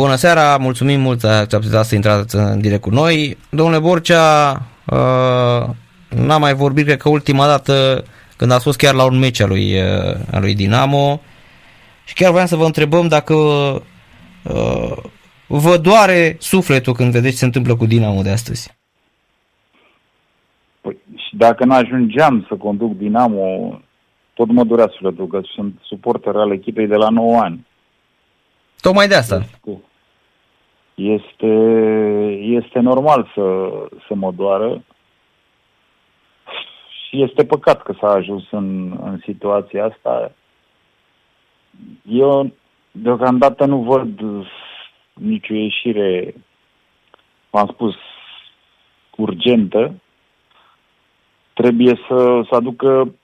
Bună seara, mulțumim mult că ați acceptat să intrați în direct cu noi. Domnule Borcea, uh, n-am mai vorbit, cred că ultima dată când a fost chiar la un meci al lui, uh, al lui Dinamo și chiar vreau să vă întrebăm dacă uh, vă doare sufletul când vedeți ce se întâmplă cu Dinamo de astăzi. Păi, și dacă nu ajungeam să conduc Dinamo, tot mă durea sufletul, că sunt suporter al echipei de la 9 ani. Tocmai de asta. Este, este, este normal să, să mă doară și este păcat că s-a ajuns în, în situația asta. Eu deocamdată nu văd nicio ieșire, v-am spus, urgentă. Trebuie să, să aducă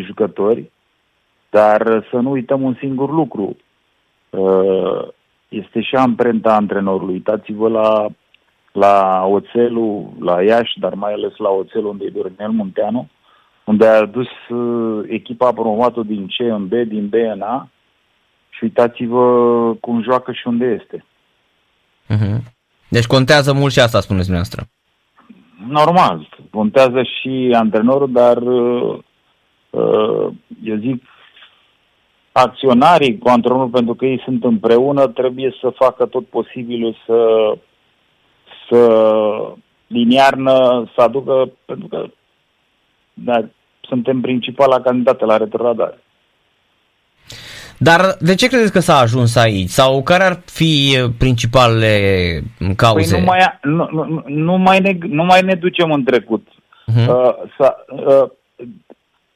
5-7 jucători, dar să nu uităm un singur lucru. Uh, este și amprenta antrenorului. Uitați-vă la, la Oțelul, la Iași, dar mai ales la Oțelul unde e Dornel Munteanu, unde a dus uh, echipa promovat din C în B, din B în A și uitați-vă cum joacă și unde este. Uh-huh. Deci contează mult și asta, spuneți dumneavoastră. Normal, contează și antrenorul, dar uh, uh, eu zic acționarii cu antrenorul, pentru că ei sunt împreună, trebuie să facă tot posibilul să, să din iarnă să aducă, pentru că da, suntem principala candidată la retrogradare. Dar de ce credeți că s-a ajuns aici? Sau care ar fi principalele cauze? Păi nu mai, nu, nu, nu, mai ne, nu mai ne ducem în trecut. Uh-huh. Uh, să, uh,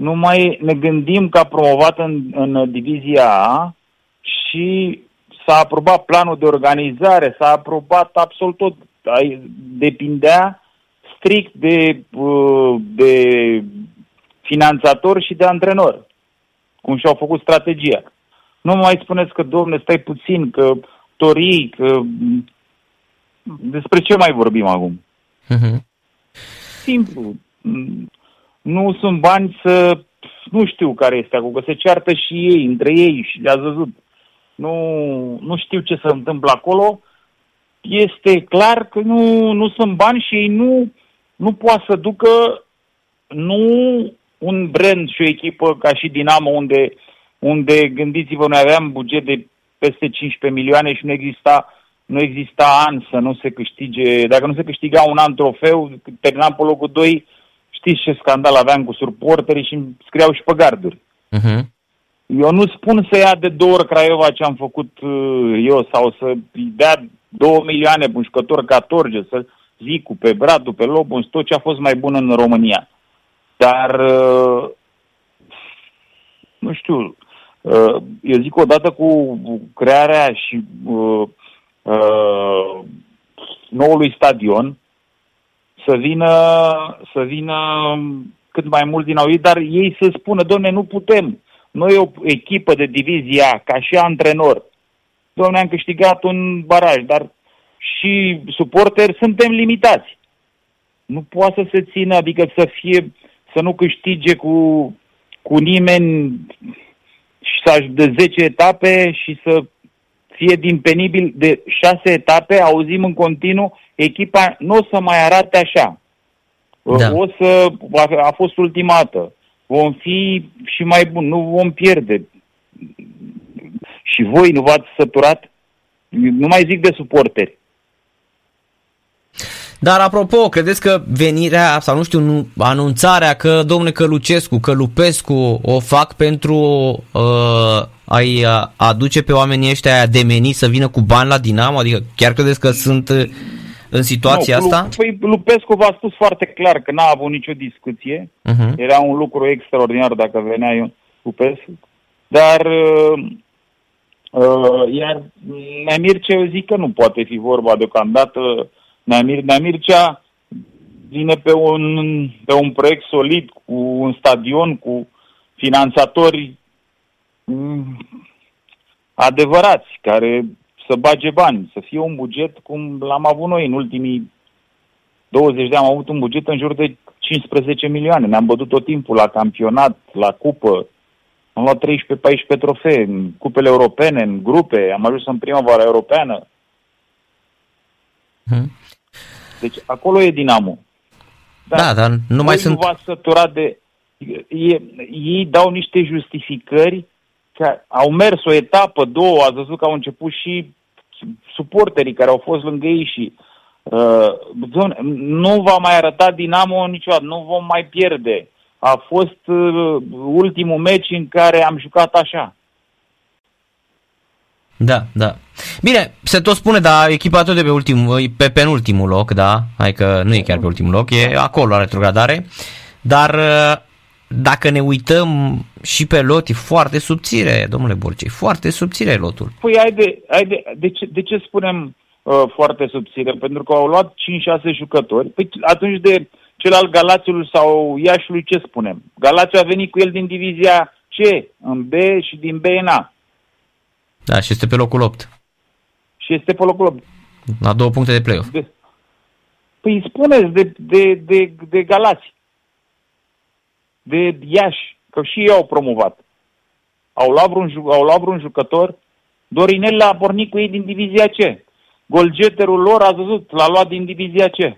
nu mai ne gândim ca promovat în, în divizia A și s-a aprobat planul de organizare, s-a aprobat absolut tot. Depindea strict de, uh, de finanțator și de antrenor, cum și-au făcut strategia. Nu mai spuneți că, domne, stai puțin, că torii, că... Despre ce mai vorbim acum? Uh-huh. Simplu nu sunt bani să... Nu știu care este acum, că se ceartă și ei, între ei și le-ați văzut. Nu, nu știu ce se întâmplă acolo. Este clar că nu, nu sunt bani și ei nu, nu poate să ducă nu un brand și o echipă ca și Dinamo, unde, unde gândiți-vă, noi aveam buget de peste 15 milioane și nu exista, nu exista an să nu se câștige, dacă nu se câștiga un an trofeu, terminam pe locul 2, știți ce scandal aveam cu suporterii și îmi scriau și pe garduri. Uh-huh. Eu nu spun să ia de două ori Craiova ce am făcut uh, eu sau să dea două milioane pe un jucător ca Torge, să zic pe Bradu, pe Lobun, tot ce a fost mai bun în România. Dar, uh, nu știu, uh, eu zic odată cu crearea și uh, uh, noului stadion, să vină, să vină cât mai mulți din au dar ei să spună, domne, nu putem. Noi o echipă de divizia, ca și antrenor, domne, am câștigat un baraj, dar și suporteri suntem limitați. Nu poate să se țină, adică să fie, să nu câștige cu, cu nimeni și să de 10 etape și să fie din penibil de 6 etape, auzim în continuu echipa nu o să mai arate așa. Da. O să, a, a fost ultimată. Vom fi și mai bun, nu vom pierde. Și voi nu v-ați săturat? Nu mai zic de suporteri. Dar apropo, credeți că venirea, sau nu știu, nu, anunțarea că domnule Călucescu, Călupescu o fac pentru uh, a-i aduce pe oamenii ăștia demeni să vină cu bani la Dinamo? Adică chiar credeți că sunt în situația nu, asta? Păi Lupescu v-a spus foarte clar că n-a avut nicio discuție. Uh-huh. Era un lucru extraordinar dacă venea eu Lupescu. Dar uh, uh, iar Nea Mircea eu zic că nu poate fi vorba deocamdată. Nea, Mir, Nea Mircea vine pe un, pe un proiect solid, cu un stadion, cu finanțatori mm, adevărați, care să bage bani, să fie un buget cum l-am avut noi în ultimii 20 de ani. Am avut un buget în jur de 15 milioane. Ne-am bătut tot timpul la campionat, la cupă. Am luat 13-14 trofee în cupele europene, în grupe, am ajuns în primăvara europeană. Hmm. Deci acolo e Dinamo. Dar da, dar nu mai sunt... Nu săturat de... E, ei dau niște justificări că au mers o etapă, două, ați văzut că au început și suporterii care au fost lângă ei și uh, nu va mai arăta Dinamo niciodată, nu vom mai pierde. A fost uh, ultimul meci în care am jucat așa. Da, da. Bine, se tot spune, dar echipa tot de pe, ultimul, pe penultimul loc, da? Hai că nu e chiar pe ultimul loc, e acolo la retrogradare. Dar uh, dacă ne uităm și pe lot, e foarte subțire, domnule Borcei, foarte subțire lotul. Păi haide, haide de, ce, de ce spunem uh, foarte subțire? Pentru că au luat 5-6 jucători. Păi atunci de cel al Galațiului sau Iașului ce spunem? Galațiu a venit cu el din divizia C, în B și din B în A. Da, și este pe locul 8. Și este pe locul 8. La două puncte de play-off. De, păi spuneți de, de, de, de Galați, de Iași, că și ei au promovat. Au luat vreun, au luat vreun jucător, Dorinel a pornit cu ei din divizia C. Golgeterul lor a văzut, l-a luat din divizia C.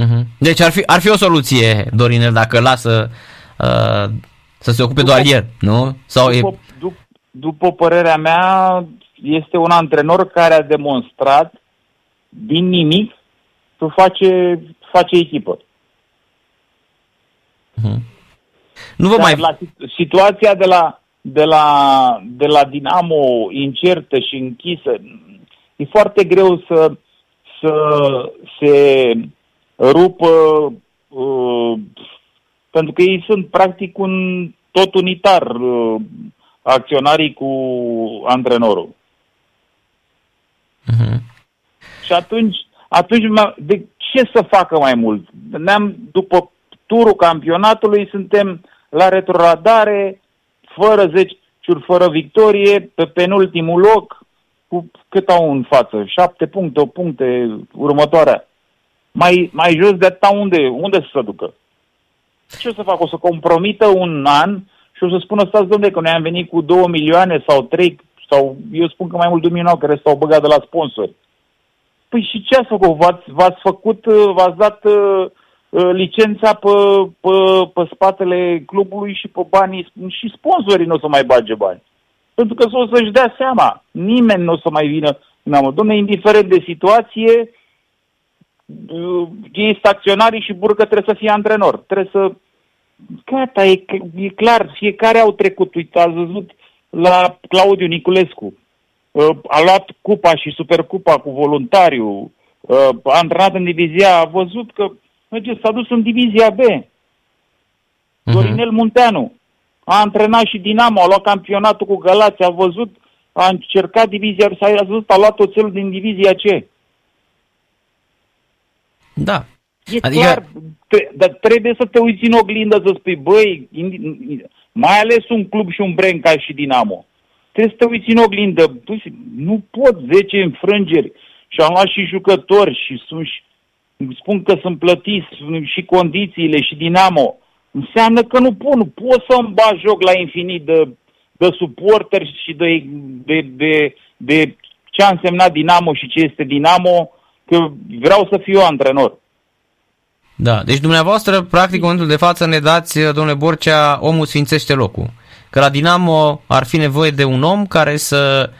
Uh-huh. Deci ar fi, ar fi o soluție, Dorinel, dacă lasă uh, să se ocupe după, doar el, nu? Sau după, e... după, după părerea mea, este un antrenor care a demonstrat din nimic să face, face echipă. Uh-huh. Nu vă Dar mai... La situația de la, de, la, de la Dinamo incertă și închisă, e foarte greu să, să se rupă uh, pentru că ei sunt practic un tot unitar uh, acționarii cu antrenorul. Uh-huh. Și atunci, atunci de ce să facă mai mult? Ne-am, după turul campionatului, suntem la retroradare, fără 10 fără victorie, pe penultimul loc, cu cât au în față? Șapte puncte, o puncte următoarea. Mai, mai jos de atâta unde, unde să se ducă? Ce o să fac? O să compromită un an și o să spună, stați domnule, că noi am venit cu 2 milioane sau 3, sau eu spun că mai mult de un milion care s-au băgat de la sponsori. Păi și ce ați făcut? V-ați, v-ați făcut, v-ați dat uh, uh, licența pe, pe, pe spatele clubului și pe banii, și sponsorii nu o să mai bage bani. Pentru că o să-și dea seama, nimeni nu o să mai vină. Domnule, indiferent de situație, uh, ei staționarii și burcă trebuie să fie antrenor. Trebuie să Gata, e, e clar, fiecare au trecut. Uite, ați văzut la Claudiu Niculescu. Uh, a luat cupa și supercupa cu voluntariu, uh, a antrenat în divizia, a văzut că merge, s-a dus în divizia B. Uh-huh. Dorinel Munteanu a antrenat și Dinamo, a luat campionatul cu Galați, a văzut, a încercat divizia, s-a văzut, a luat oțelul din divizia C. Da. E adică... clar, dar trebuie să te uiți în oglindă să spui, băi, mai ales un club și un brand ca și Dinamo. Trebuie să te uiți în oglindă. Nu pot 10 înfrângeri și am luat și jucători și sunt și, spun că sunt plătiți și condițiile și Dinamo. Înseamnă că nu pot, nu pot să-mi bag joc la infinit de, de suporteri și de, de, de, de ce a însemnat Dinamo și ce este Dinamo, că vreau să fiu antrenor. Da, deci dumneavoastră, practic, în momentul de față ne dați, domnule Borcea, omul sfințește locul. Că la Dinamo ar fi nevoie de un om care să,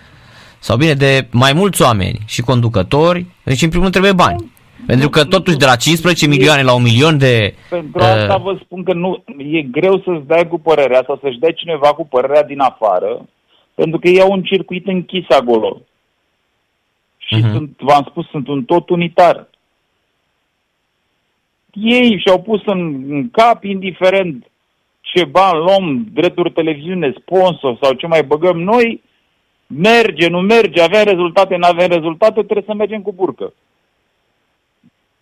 sau bine, de mai mulți oameni și conducători, deci în primul rând trebuie bani. Pentru că totuși de la 15 milioane la un milion de... Pentru asta uh, vă spun că nu, e greu să-ți dai cu părerea sau să-și dai cineva cu părerea din afară, pentru că ei au un circuit închis acolo. Și uh-huh. sunt, v-am spus, sunt un tot unitar ei și-au pus în, în cap, indiferent ce bani luăm, drepturi televiziune, sponsor sau ce mai băgăm noi, merge, nu merge, avem rezultate, nu avem rezultate, trebuie să mergem cu burcă.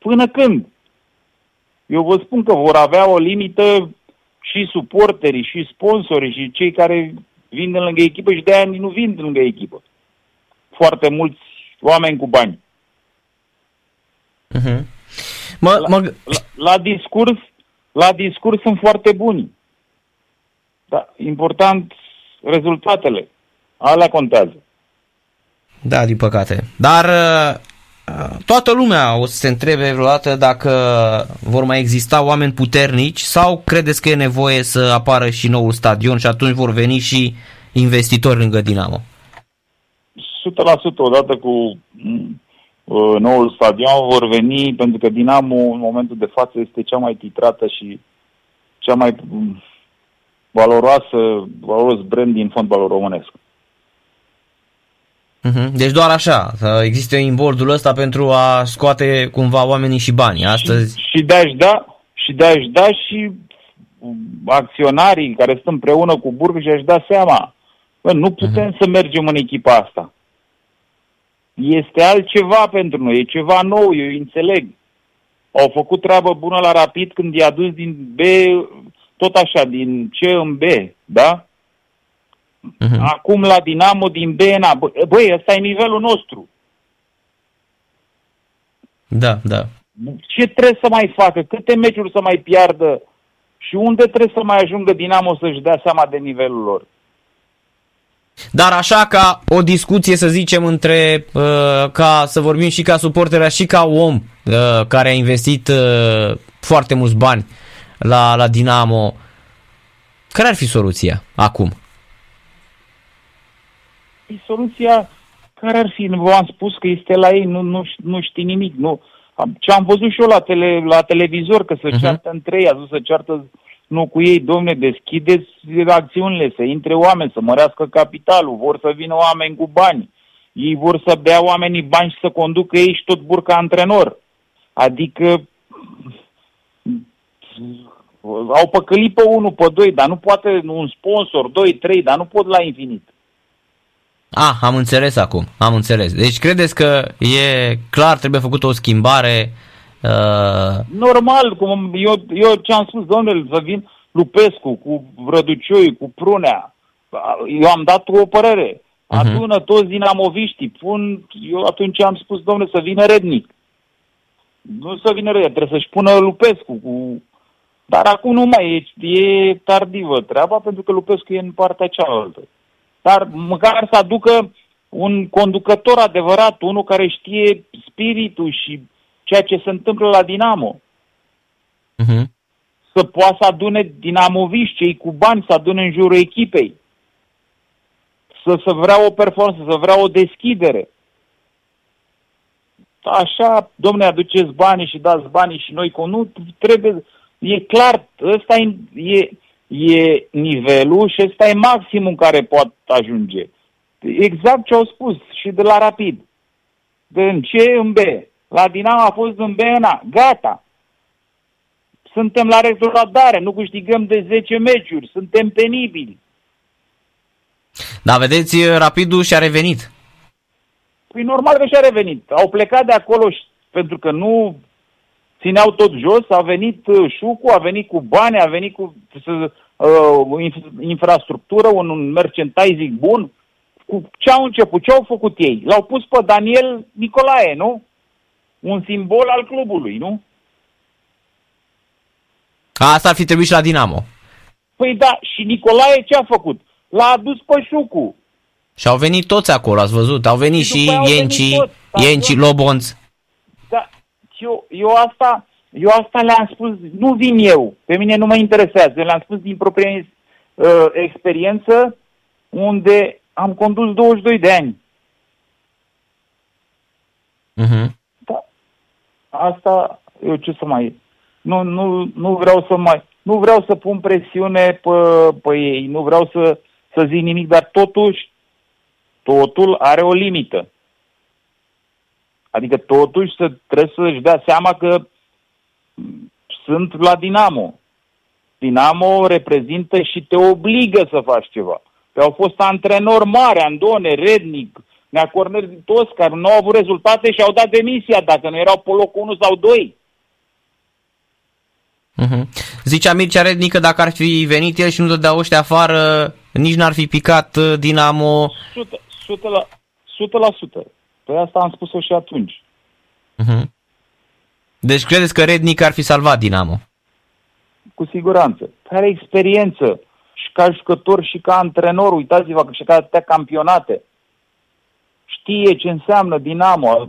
Până când? Eu vă spun că vor avea o limită și suporterii, și sponsorii, și cei care vin de lângă echipă și de-aia nu vin de lângă echipă. Foarte mulți oameni cu bani. Uh-huh. Mă, la, mă... La, la, discurs, la discurs sunt foarte buni. Dar important rezultatele. Alea contează. Da, din păcate. Dar uh, toată lumea o să se întrebe vreodată dacă vor mai exista oameni puternici sau credeți că e nevoie să apară și noul stadion și atunci vor veni și investitori lângă Dinamo? 100% odată cu uh, noul stadion vor veni pentru că Dinamo în momentul de față este cea mai titrată și cea mai mm, valoroasă, valoros brand din fotbalul românesc. Mhm. Deci doar așa, să existe imbordul ăsta pentru a scoate cumva oamenii și banii. Astăzi... Și, și de-aș da, și de-aș da și acționarii care sunt împreună cu Burg și aș da seama. Bă, nu putem uh-huh. să mergem în echipa asta. Este altceva pentru noi, e ceva nou, eu înțeleg. Au făcut treabă bună la Rapid când i-a dus din B, tot așa, din C în B, da? Uh-huh. Acum la Dinamo din B în A. Băi, ăsta e nivelul nostru. Da, da. Ce trebuie să mai facă? Câte meciuri să mai piardă? Și unde trebuie să mai ajungă Dinamo să-și dea seama de nivelul lor? Dar așa ca o discuție, să zicem, între, uh, ca să vorbim și ca suportera și ca om uh, care a investit uh, foarte mulți bani la, la Dinamo, care ar fi soluția acum? E soluția care ar fi? V-am spus că este la ei, nu, nu, nu știi nimic. Nu. Ce am văzut și eu la, tele, la televizor, că se uh-huh. ceartă între ei, a zis să ceartă nu cu ei, domne, deschideți acțiunile, să intre oameni, să mărească capitalul, vor să vină oameni cu bani. Ei vor să bea oamenii bani și să conducă ei și tot burca antrenor. Adică au păcălit pe unul, pe doi, dar nu poate un sponsor, doi, trei, dar nu pot la infinit. Ah, am înțeles acum, am înțeles. Deci credeți că e clar, trebuie făcută o schimbare Uh... Normal, cum eu, eu ce-am spus, domnule, să vin Lupescu, cu Răducioi, cu Prunea. Eu am dat o părere. Uh-huh. Adună toți dinamoviștii. Pun, eu atunci am spus, domnule, să vină Rednic. Nu să vină Rednic, trebuie să-și pună Lupescu. Cu... Dar acum nu mai e, e tardivă treaba, pentru că Lupescu e în partea cealaltă. Dar măcar să aducă un conducător adevărat, unul care știe spiritul și ceea ce se întâmplă la Dinamo. Uh-huh. Să poată să adune dinamoviști, cei cu bani, să adune în jurul echipei. Să, să vrea o performanță, să vrea o deschidere. Așa, domne, aduceți banii și dați banii și noi cu nu, trebuie, e clar, ăsta e, e, e nivelul și ăsta e maximul care poate ajunge. Exact ce au spus și de la Rapid. De în C în B. La Dinamo a fost în BNA. Gata. Suntem la retrogradare, nu câștigăm de 10 meciuri, suntem penibili. Da, vedeți, Rapidul și-a revenit. Păi normal că și-a revenit. Au plecat de acolo și, pentru că nu țineau tot jos, a venit uh, Șucu, a venit cu bani, a venit cu uh, infrastructură, un, un merchandising bun. Cu ce au început? Ce au făcut ei? L-au pus pe Daniel Nicolae, nu? un simbol al clubului, nu? Asta ar fi trebuit și la Dinamo. Păi da, și Nicolae ce a făcut? L-a adus pe Șucu. Și au venit toți acolo, ați văzut? Au venit și, și Ienci, Ienci, Lobonț. Da, eu, eu asta, eu asta le-am spus, nu vin eu, pe mine nu mă interesează, le-am spus din propria uh, experiență unde am condus 22 de ani. Uh-huh asta, eu ce să mai... Nu, nu, nu vreau să mai... Nu vreau să pun presiune pe, pe ei, nu vreau să, să zic nimic, dar totuși, totul are o limită. Adică totuși să, trebuie să-și dea seama că sunt la Dinamo. Dinamo reprezintă și te obligă să faci ceva. Că au fost antrenori mari, Andone, Rednic, ne Cornel, toți care nu au avut rezultate și au dat demisia dacă nu erau pe locul 1 sau 2. Uh-huh. Zicea Mircea Rednică dacă ar fi venit el și nu dădea ăștia afară, nici n-ar fi picat uh, Dinamo. 100, 100 la, 100%. Păi asta am spus-o și atunci. Uh-huh. Deci credeți că Rednic ar fi salvat Dinamo? Cu siguranță. Are experiență. și ca jucător și ca antrenor, uitați-vă că și ca atâtea campionate. Știe ce înseamnă Dinamo.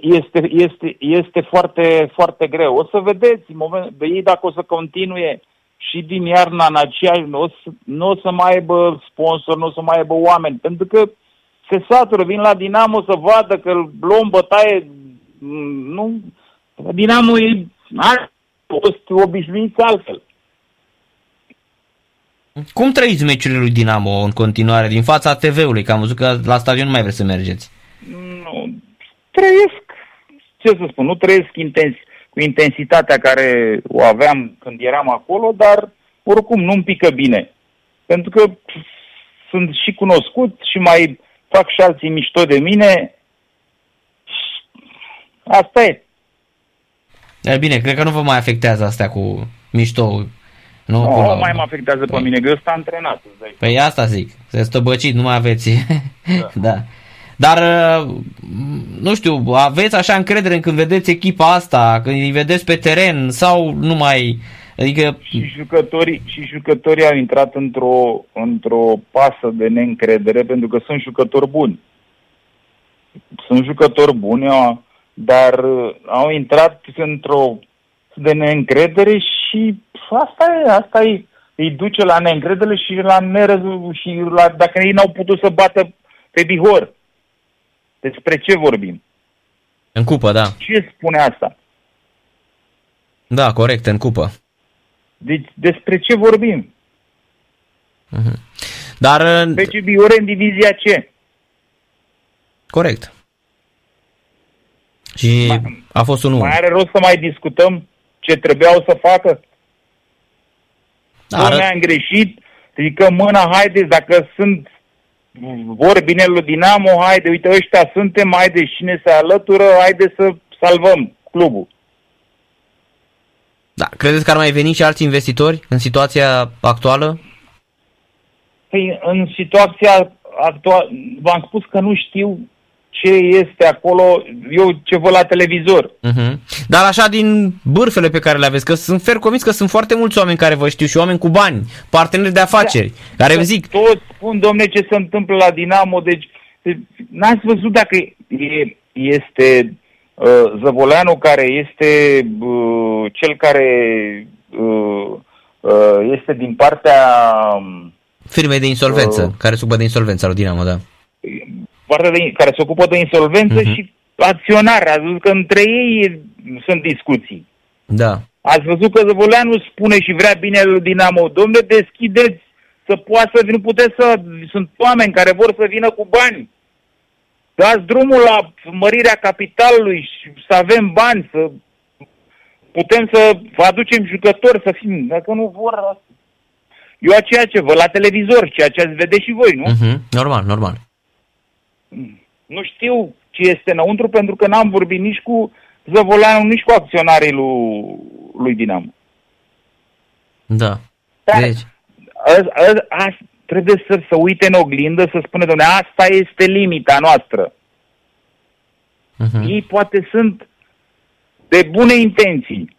Este, este, este foarte, foarte greu. O să vedeți, în moment, de ei dacă o să continue și din iarna în aceeași, nu o, să, nu o să mai aibă sponsor, nu o să mai aibă oameni, pentru că se satură, vin la Dinamo să vadă că îl luăm bătaie, nu, Dinamo e, are fost obișnuiți altfel. Cum trăiți meciurile lui Dinamo în continuare, din fața TV-ului? Că am văzut că la stadion nu mai vreți să mergeți. Nu, trăiesc, ce să spun, nu trăiesc intens, cu intensitatea care o aveam când eram acolo, dar oricum nu-mi pică bine. Pentru că sunt și cunoscut și mai fac și alții mișto de mine. Asta e. E bine, cred că nu vă mai afectează astea cu mișto. Nu, nu cu... mai mă afectează pe mine, că eu sunt antrenat. Păi asta zic, se stăbăcit, nu mai aveți. Da. da. Dar, uh, nu știu, aveți așa încredere când vedeți echipa asta, când îi vedeți pe teren sau nu mai... Adică... Și jucătorii, și jucătorii au intrat într-o, într-o pasă de neîncredere pentru că sunt jucători buni. Sunt jucători buni, dar uh, au intrat într-o de neîncredere și asta e, asta e, îi duce la neîncredere și la nerăzu, și la, dacă ei n-au putut să bată pe Bihor. Despre ce vorbim? În cupă, da. Ce spune asta? Da, corect, în cupă. Deci despre ce vorbim? Uh-huh. Dar... Pe Bihor în divizia ce? Corect. Și mai, a fost un Mai are rost să mai discutăm ce trebuiau să facă? Da, nu ne-am greșit, ridicăm mâna, haideți, dacă sunt vor bine lui Dinamo, haide, uite, ăștia suntem, haide, cine se alătură, haide să salvăm clubul. Da, credeți că ar mai veni și alți investitori în situația actuală? Păi, în situația actuală, v-am spus că nu știu ce este acolo, eu ce văd la televizor. Uh-huh. Dar așa din bârfele pe care le aveți, că sunt fer convins că sunt foarte mulți oameni care vă știu și oameni cu bani, parteneri de afaceri, da. care vă zic... Toți spun, domne, ce se întâmplă la Dinamo, deci n-ați văzut dacă e, este uh, Zăvoleanu care este uh, cel care uh, uh, este din partea... Um, Firmei de insolvență, uh, care se de insolvența lui Dinamo, da partea de, care se ocupă de insolvență uh-huh. și acționare. Ați văzut că între ei sunt discuții. Da. Ați văzut că Zăvoleanu spune și vrea bine lui Dinamo. Domnule, deschideți să poată să vină, puteți să... Sunt oameni care vor să vină cu bani. Dați drumul la mărirea capitalului și să avem bani, să putem să aducem jucători, să fim... Dacă nu vor... Eu ceea ce văd la televizor, ceea ce ați vede și voi, nu? Uh-huh. Normal, normal nu știu ce este înăuntru pentru că n-am vorbit nici cu Zăvoleanu, nici cu acționarii lui, lui Dinamo. Da. Dar deci... a, a, aș, trebuie să se uite în oglindă să spună, domnule, asta este limita noastră. Uh-huh. Ei poate sunt de bune intenții.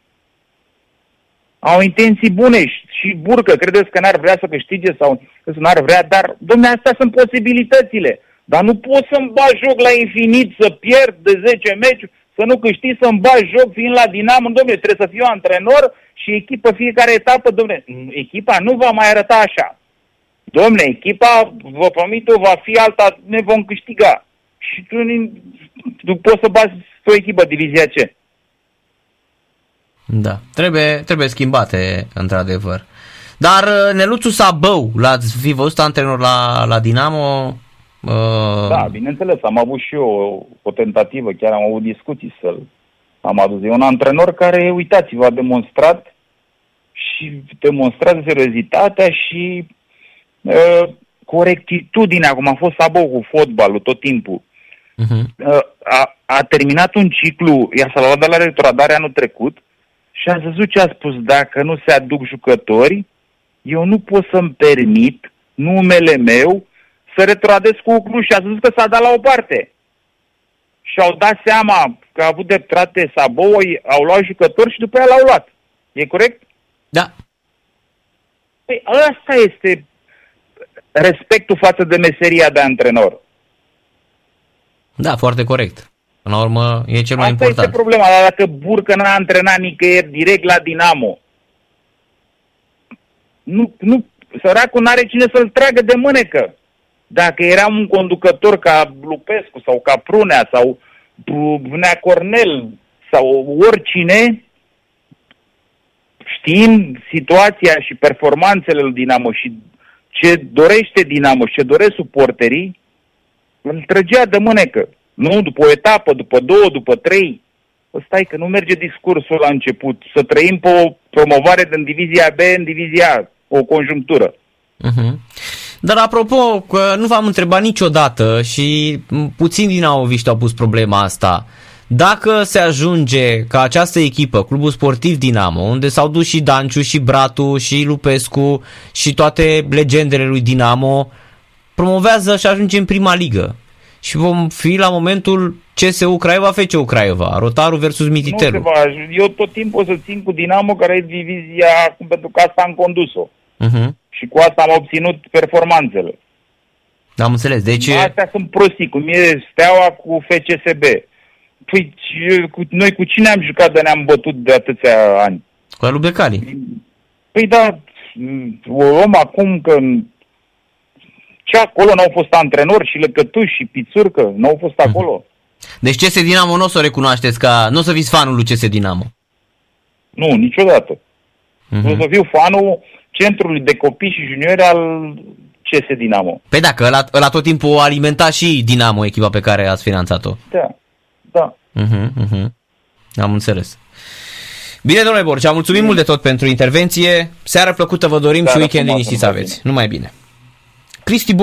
Au intenții bune și, și burcă. Credeți că n-ar vrea să câștige sau că n-ar vrea, dar, domnule, astea sunt posibilitățile. Dar nu pot să-mi bagi joc la infinit, să pierd de 10 meci, să nu câștig, să-mi bagi joc fiind la Dinamo. Domnule, trebuie să fiu antrenor și echipă fiecare etapă. Domnule, echipa nu va mai arăta așa. Domnule, echipa, vă promit eu, va fi alta, ne vom câștiga. Și tu, tu poți să bazi o echipă, divizia ce? Da, trebuie, trebuie schimbate, într-adevăr. Dar uh, Neluțu Sabău, l-ați fi văzut antrenor la, la Dinamo, Uh... Da, bineînțeles, am avut și eu o, o tentativă, chiar am avut discuții să-l am adus. E un antrenor care, uitați-vă, a demonstrat și demonstrează seriozitatea și uh, corectitudinea, cum a fost Sabou cu fotbalul tot timpul. Uh-huh. Uh, a, a terminat un ciclu, i-a salvat de la retrogradare anul trecut și a văzut ce a spus, dacă nu se aduc jucători, eu nu pot să-mi permit numele meu să retroadez cu Cluj și a zis că s-a dat la o parte. Și au dat seama că a avut dreptate Saboi, au luat jucători și după aia l-au luat. E corect? Da. Păi asta este respectul față de meseria de antrenor. Da, foarte corect. Până la urmă, e cel mai Asta important. este problema, dar dacă Burcă n-a antrenat nicăieri direct la Dinamo, nu, nu, săracul n-are cine să-l tragă de mânecă. Dacă era un conducător ca Lupescu sau ca Prunea sau Vânea Cornel sau oricine, știind situația și performanțele lui Dinamo și ce dorește Dinamo și ce doresc suporterii, îl trăgea de mânecă. Nu după o etapă, după două, după trei. Păi stai că nu merge discursul la început. Să trăim pe o promovare din divizia B în divizia A, o conjunctură. Uh-huh. Dar apropo, că nu v-am întrebat niciodată și puțin din aoviști au pus problema asta. Dacă se ajunge ca această echipă, Clubul Sportiv Dinamo, unde s-au dus și Danciu, și Bratu, și Lupescu, și toate legendele lui Dinamo, promovează și ajunge în prima ligă. Și vom fi la momentul CSU Craiova, FCU Craiova, Rotaru versus Mititelu. Nu se va, eu tot timpul o să țin cu Dinamo, care e divizia, pentru că asta am condus-o. Uh-huh. Și cu asta am obținut performanțele. Am înțeles. Deci... Astea sunt prostii, cum e Steaua cu FCSB. Păi cu, noi cu cine am jucat de ne-am bătut de atâția ani? Cu lui Becali. Păi da, o luăm acum că ce acolo n-au fost antrenori și lăcătuși și pițurcă, n-au fost mhm. acolo. Deci CS Dinamo nu o să o recunoașteți ca, nu o să fiți fanul lui CS Dinamo. Nu, niciodată. Uh-huh. O să fiu fanul centrului de copii și juniori al CS Dinamo. Păi dacă ăla, ăla tot timpul alimenta și Dinamo, echipa pe care ați finanțat-o. Da, da. Uh-huh, uh-huh. Am înțeles. Bine, domnule Borcea, mulțumim bine. mult de tot pentru intervenție. Seară plăcută vă dorim Seara și weekend liniștit să aveți. Numai bine. Cristi Bor